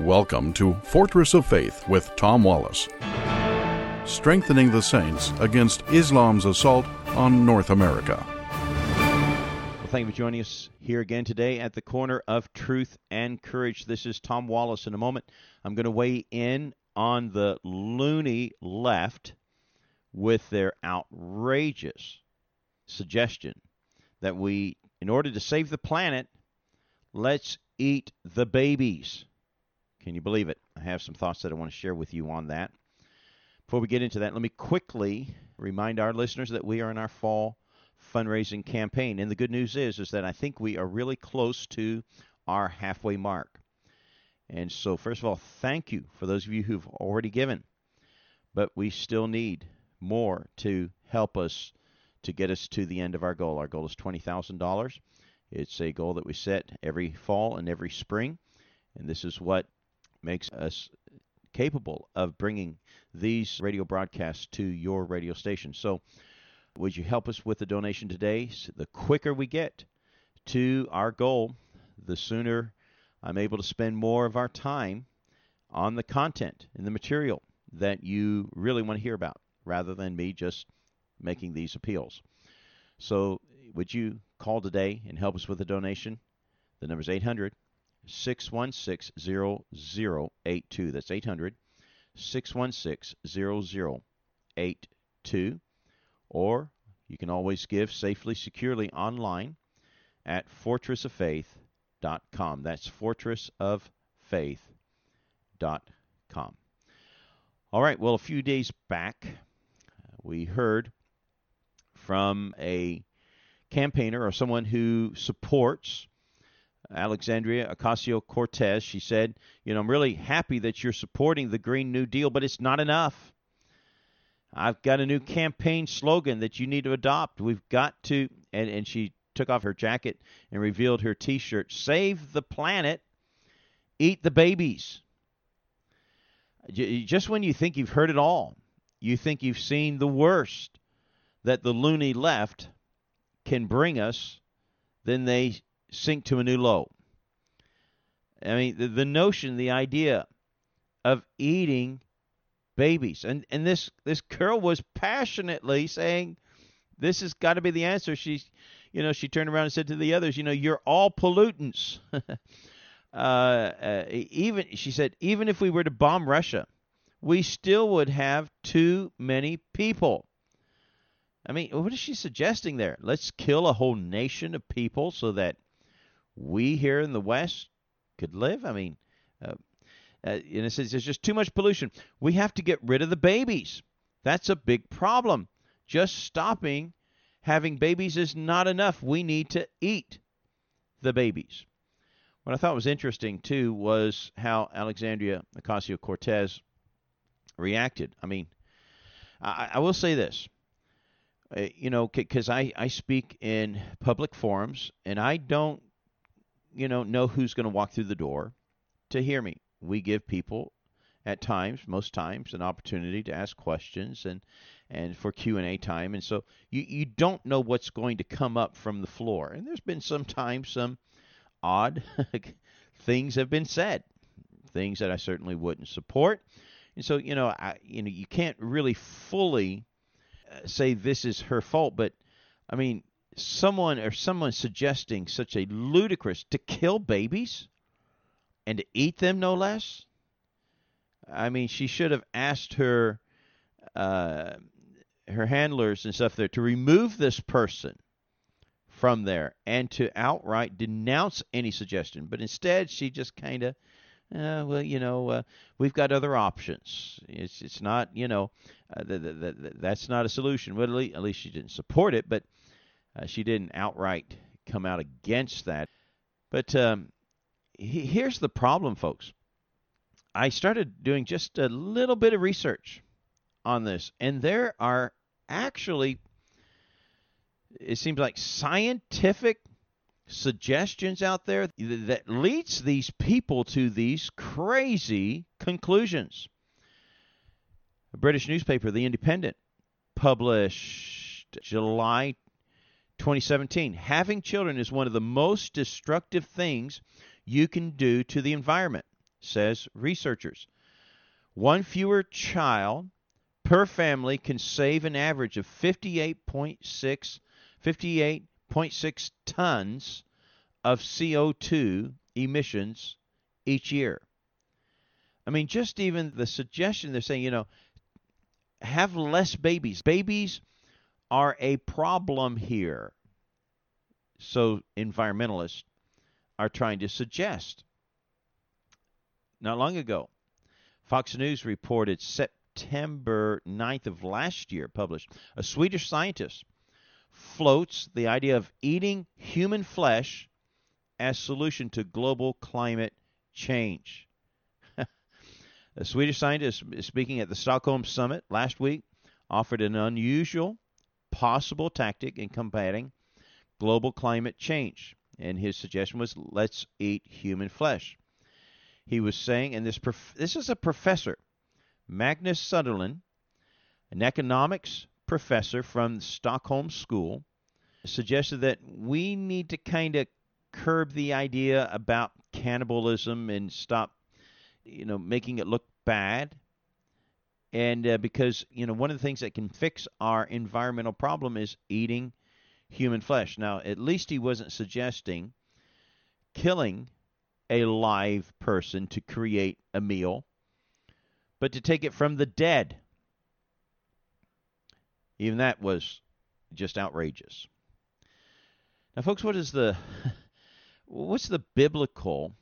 Welcome to Fortress of Faith with Tom Wallace. Strengthening the saints against Islam's assault on North America. Well, thank you for joining us here again today at the corner of truth and courage. This is Tom Wallace. In a moment, I'm going to weigh in on the loony left with their outrageous suggestion that we, in order to save the planet, let's eat the babies. Can you believe it? I have some thoughts that I want to share with you on that. Before we get into that, let me quickly remind our listeners that we are in our fall fundraising campaign. And the good news is is that I think we are really close to our halfway mark. And so first of all, thank you for those of you who've already given. But we still need more to help us to get us to the end of our goal. Our goal is $20,000. It's a goal that we set every fall and every spring. And this is what makes us capable of bringing these radio broadcasts to your radio station. So, would you help us with the donation today? The quicker we get to our goal, the sooner I'm able to spend more of our time on the content and the material that you really want to hear about rather than me just making these appeals. So, would you call today and help us with a donation? The number is 800 616 0082. That's 800 616 0082. Or you can always give safely, securely online at fortressoffaith.com. That's fortressoffaith.com. All right, well, a few days back, we heard from a campaigner or someone who supports Alexandria Ocasio Cortez. She said, You know, I'm really happy that you're supporting the Green New Deal, but it's not enough. I've got a new campaign slogan that you need to adopt. We've got to, and, and she took off her jacket and revealed her t shirt Save the planet, eat the babies. Just when you think you've heard it all, you think you've seen the worst that the loony left can bring us, then they sink to a new low. I mean, the, the notion, the idea of eating babies, and and this this girl was passionately saying, "This has got to be the answer." She, you know, she turned around and said to the others, "You know, you're all pollutants." uh, uh, even she said, even if we were to bomb Russia, we still would have too many people. I mean, what is she suggesting there? Let's kill a whole nation of people so that we here in the West could live. I mean, uh, uh, in a sense, there's just too much pollution. We have to get rid of the babies. That's a big problem. Just stopping having babies is not enough. We need to eat the babies. What I thought was interesting, too, was how Alexandria Ocasio Cortez reacted. I mean, I, I will say this. Uh, you know, because I, I speak in public forums and I don't you know, know who's going to walk through the door to hear me. We give people at times, most times, an opportunity to ask questions and and for Q&A time. And so you you don't know what's going to come up from the floor. And there's been sometimes some odd things have been said, things that I certainly wouldn't support. And so, you know, I you know, you can't really fully uh, say this is her fault, but I mean, someone or someone suggesting such a ludicrous to kill babies and to eat them no less i mean she should have asked her uh, her handlers and stuff there to remove this person from there and to outright denounce any suggestion but instead she just kind of uh, well, you know, uh, we've got other options. It's it's not, you know, uh, the, the, the, that's not a solution. Well, at least, at least she didn't support it, but uh, she didn't outright come out against that. But um, he, here's the problem, folks. I started doing just a little bit of research on this, and there are actually, it seems like scientific suggestions out there that leads these people to these crazy conclusions. A British newspaper, The Independent, published July 2017. Having children is one of the most destructive things you can do to the environment. says researchers. One fewer child per family can save an average of 58.6 58.6 tons of CO2 emissions each year. I mean, just even the suggestion they're saying, you know, have less babies. Babies are a problem here. So environmentalists are trying to suggest. Not long ago, Fox News reported September 9th of last year, published, a Swedish scientist floats the idea of eating human flesh as solution to global climate change. a Swedish scientist speaking at the Stockholm summit last week offered an unusual possible tactic in combating global climate change. And his suggestion was let's eat human flesh. He was saying, and this prof- this is a professor, Magnus Sunderland, an economics professor from Stockholm School, suggested that we need to kind of curb the idea about cannibalism and stop, you know, making it look bad. And uh, because you know one of the things that can fix our environmental problem is eating human flesh. Now, at least he wasn't suggesting killing a live person to create a meal, but to take it from the dead. Even that was just outrageous. Now, folks, what is the what's the biblical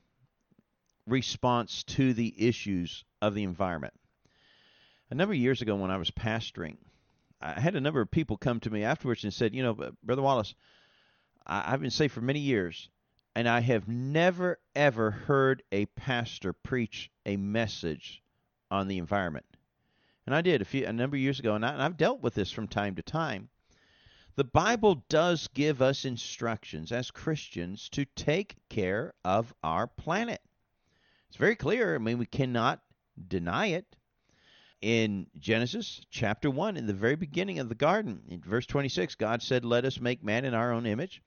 response to the issues of the environment? A number of years ago, when I was pastoring, I had a number of people come to me afterwards and said, you know, Brother Wallace, I, I've been saved for many years, and I have never ever heard a pastor preach a message on the environment. And I did a few a number of years ago, and, I, and I've dealt with this from time to time. The Bible does give us instructions as Christians to take care of our planet. It's very clear. I mean, we cannot deny it in Genesis chapter 1, in the very beginning of the garden, in verse 26, God said, Let us make man in our own image,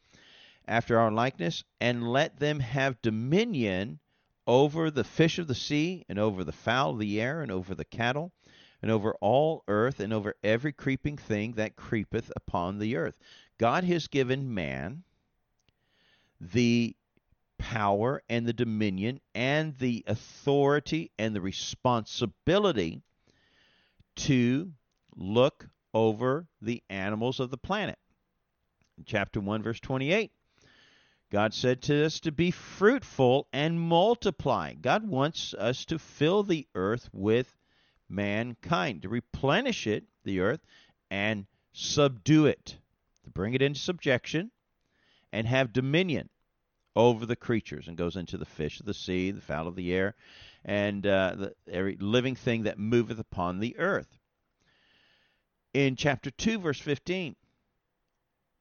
after our likeness, and let them have dominion over the fish of the sea, and over the fowl of the air, and over the cattle, and over all earth, and over every creeping thing that creepeth upon the earth. God has given man the power and the dominion and the authority and the responsibility to look over the animals of the planet. In chapter 1, verse 28, God said to us to be fruitful and multiply. God wants us to fill the earth with mankind, to replenish it, the earth, and subdue it, to bring it into subjection and have dominion over the creatures, and goes into the fish of the sea, the fowl of the air, and uh, the, every living thing that moveth upon the earth. In chapter 2, verse 15,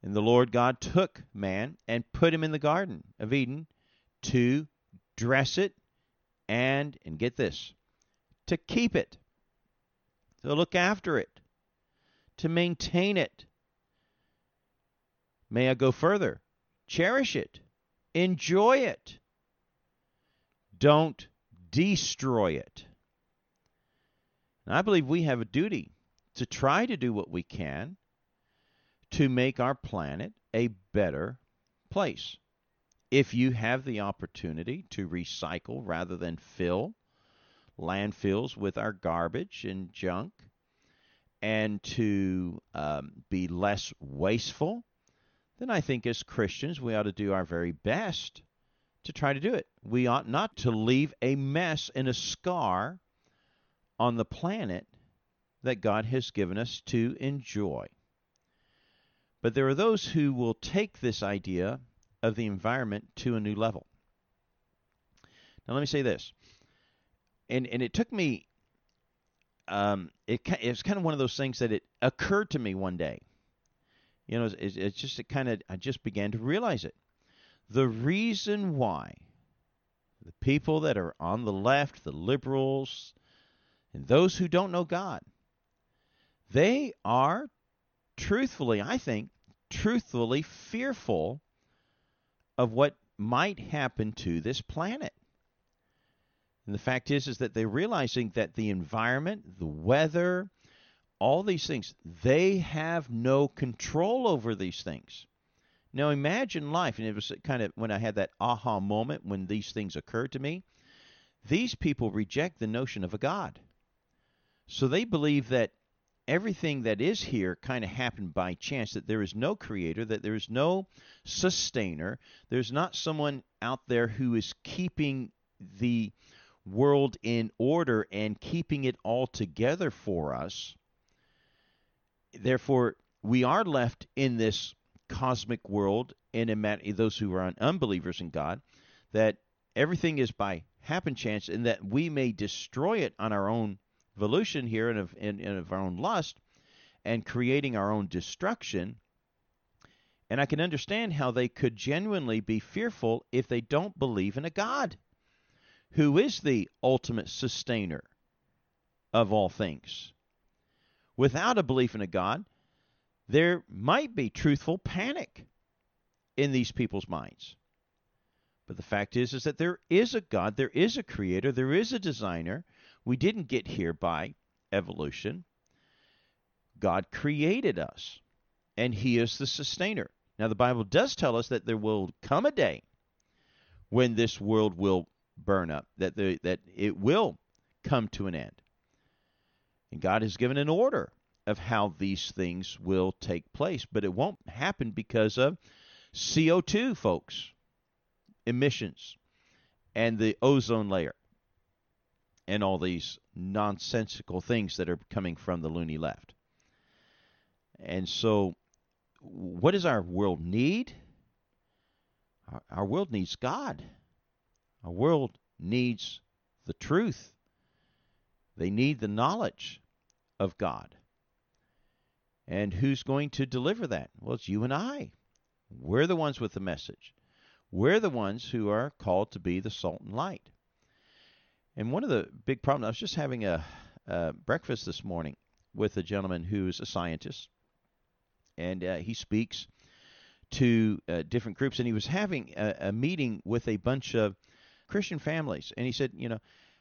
and the Lord God took man and put him in the Garden of Eden to dress it and, and get this, to keep it, to look after it, to maintain it. May I go further? Cherish it, enjoy it. Don't destroy it. And I believe we have a duty to try to do what we can to make our planet a better place. If you have the opportunity to recycle rather than fill landfills with our garbage and junk, and to um, be less wasteful, then I think as Christians we ought to do our very best to try to do it. We ought not to leave a mess and a scar on the planet that God has given us to enjoy. But there are those who will take this idea of the environment to a new level. Now, let me say this, and and it took me. Um, it was kind of one of those things that it occurred to me one day. You know, it's, it's just it kind of I just began to realize it. The reason why the people that are on the left, the liberals, and those who don't know God, they are truthfully, I think, truthfully fearful of what might happen to this planet. And the fact is, is that they're realizing that the environment, the weather, all these things, they have no control over these things. Now imagine life, and it was kind of when I had that aha moment when these things occurred to me. These people reject the notion of a God. So they believe that everything that is here kind of happened by chance, that there is no creator, that there is no sustainer, there's not someone out there who is keeping the world in order and keeping it all together for us. Therefore, we are left in this cosmic world, and in those who are unbelievers in God, that everything is by happen chance, and that we may destroy it on our own volition here and of, and, and of our own lust, and creating our own destruction. And I can understand how they could genuinely be fearful if they don't believe in a God who is the ultimate sustainer of all things. Without a belief in a God, there might be truthful panic in these people's minds. But the fact is is that there is a God, there is a creator, there is a designer. We didn't get here by evolution. God created us, and he is the sustainer. Now the Bible does tell us that there will come a day when this world will burn up, that the, that it will come to an end. And God has given an order of how these things will take place, but it won't happen because of CO2, folks, emissions, and the ozone layer, and all these nonsensical things that are coming from the loony left. And so, what does our world need? Our world needs God. Our world needs the truth. They need the knowledge of God. And who's going to deliver that? Well, it's you and I. We're the ones with the message. We're the ones who are called to be the salt and light. And one of the big problems, I was just having a, a breakfast this morning with a gentleman who's a scientist, and uh, he speaks to uh, different groups, and he was having a, a meeting with a bunch of Christian families. And he said, you know,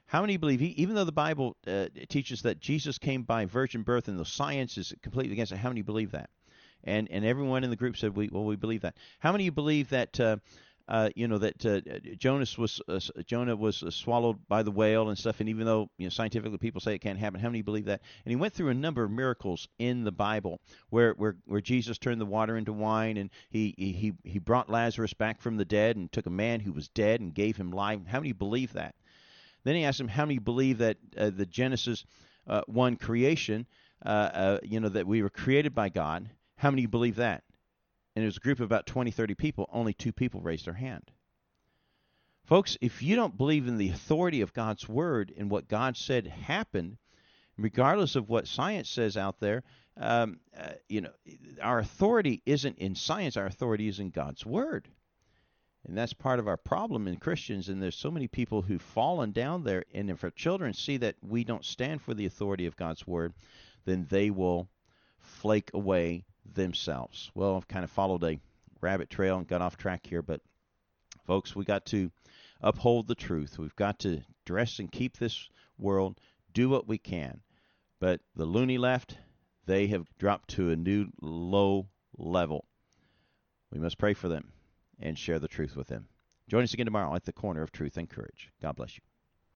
how many believe, he, even though the Bible uh, teaches that Jesus came by virgin birth and the science is completely against it, how many believe that? And and everyone in the group said, we well, we believe that. How many believe that? Uh, uh, you know that uh, Jonas was uh, Jonah was uh, swallowed by the whale and stuff, and even though you know scientifically people say it can't happen, how many believe that? And he went through a number of miracles in the Bible where where, where Jesus turned the water into wine, and he, he he brought Lazarus back from the dead, and took a man who was dead and gave him life. How many believe that? Then he asked him, how many believe that uh, the Genesis uh, one creation, you know, that we were created by God? How many believe that? and it was a group of about 20, 30 people, only two people raised their hand. Folks, if you don't believe in the authority of God's word and what God said happened, regardless of what science says out there, um, uh, you know, our authority isn't in science. Our authority is in God's word, and that's part of our problem in Christians. And there's so many people who've fallen down there. And if our children see that we don't stand for the authority of God's word, then they will flake away themselves. Well, I've kind of followed a rabbit trail and got off track here, but folks, we got to uphold the truth. We've got to dress and keep this world, do what we can. But the loony left, they have dropped to a new low level. We must pray for them and share the truth with them. Join us again tomorrow at the corner of truth and courage. God bless you.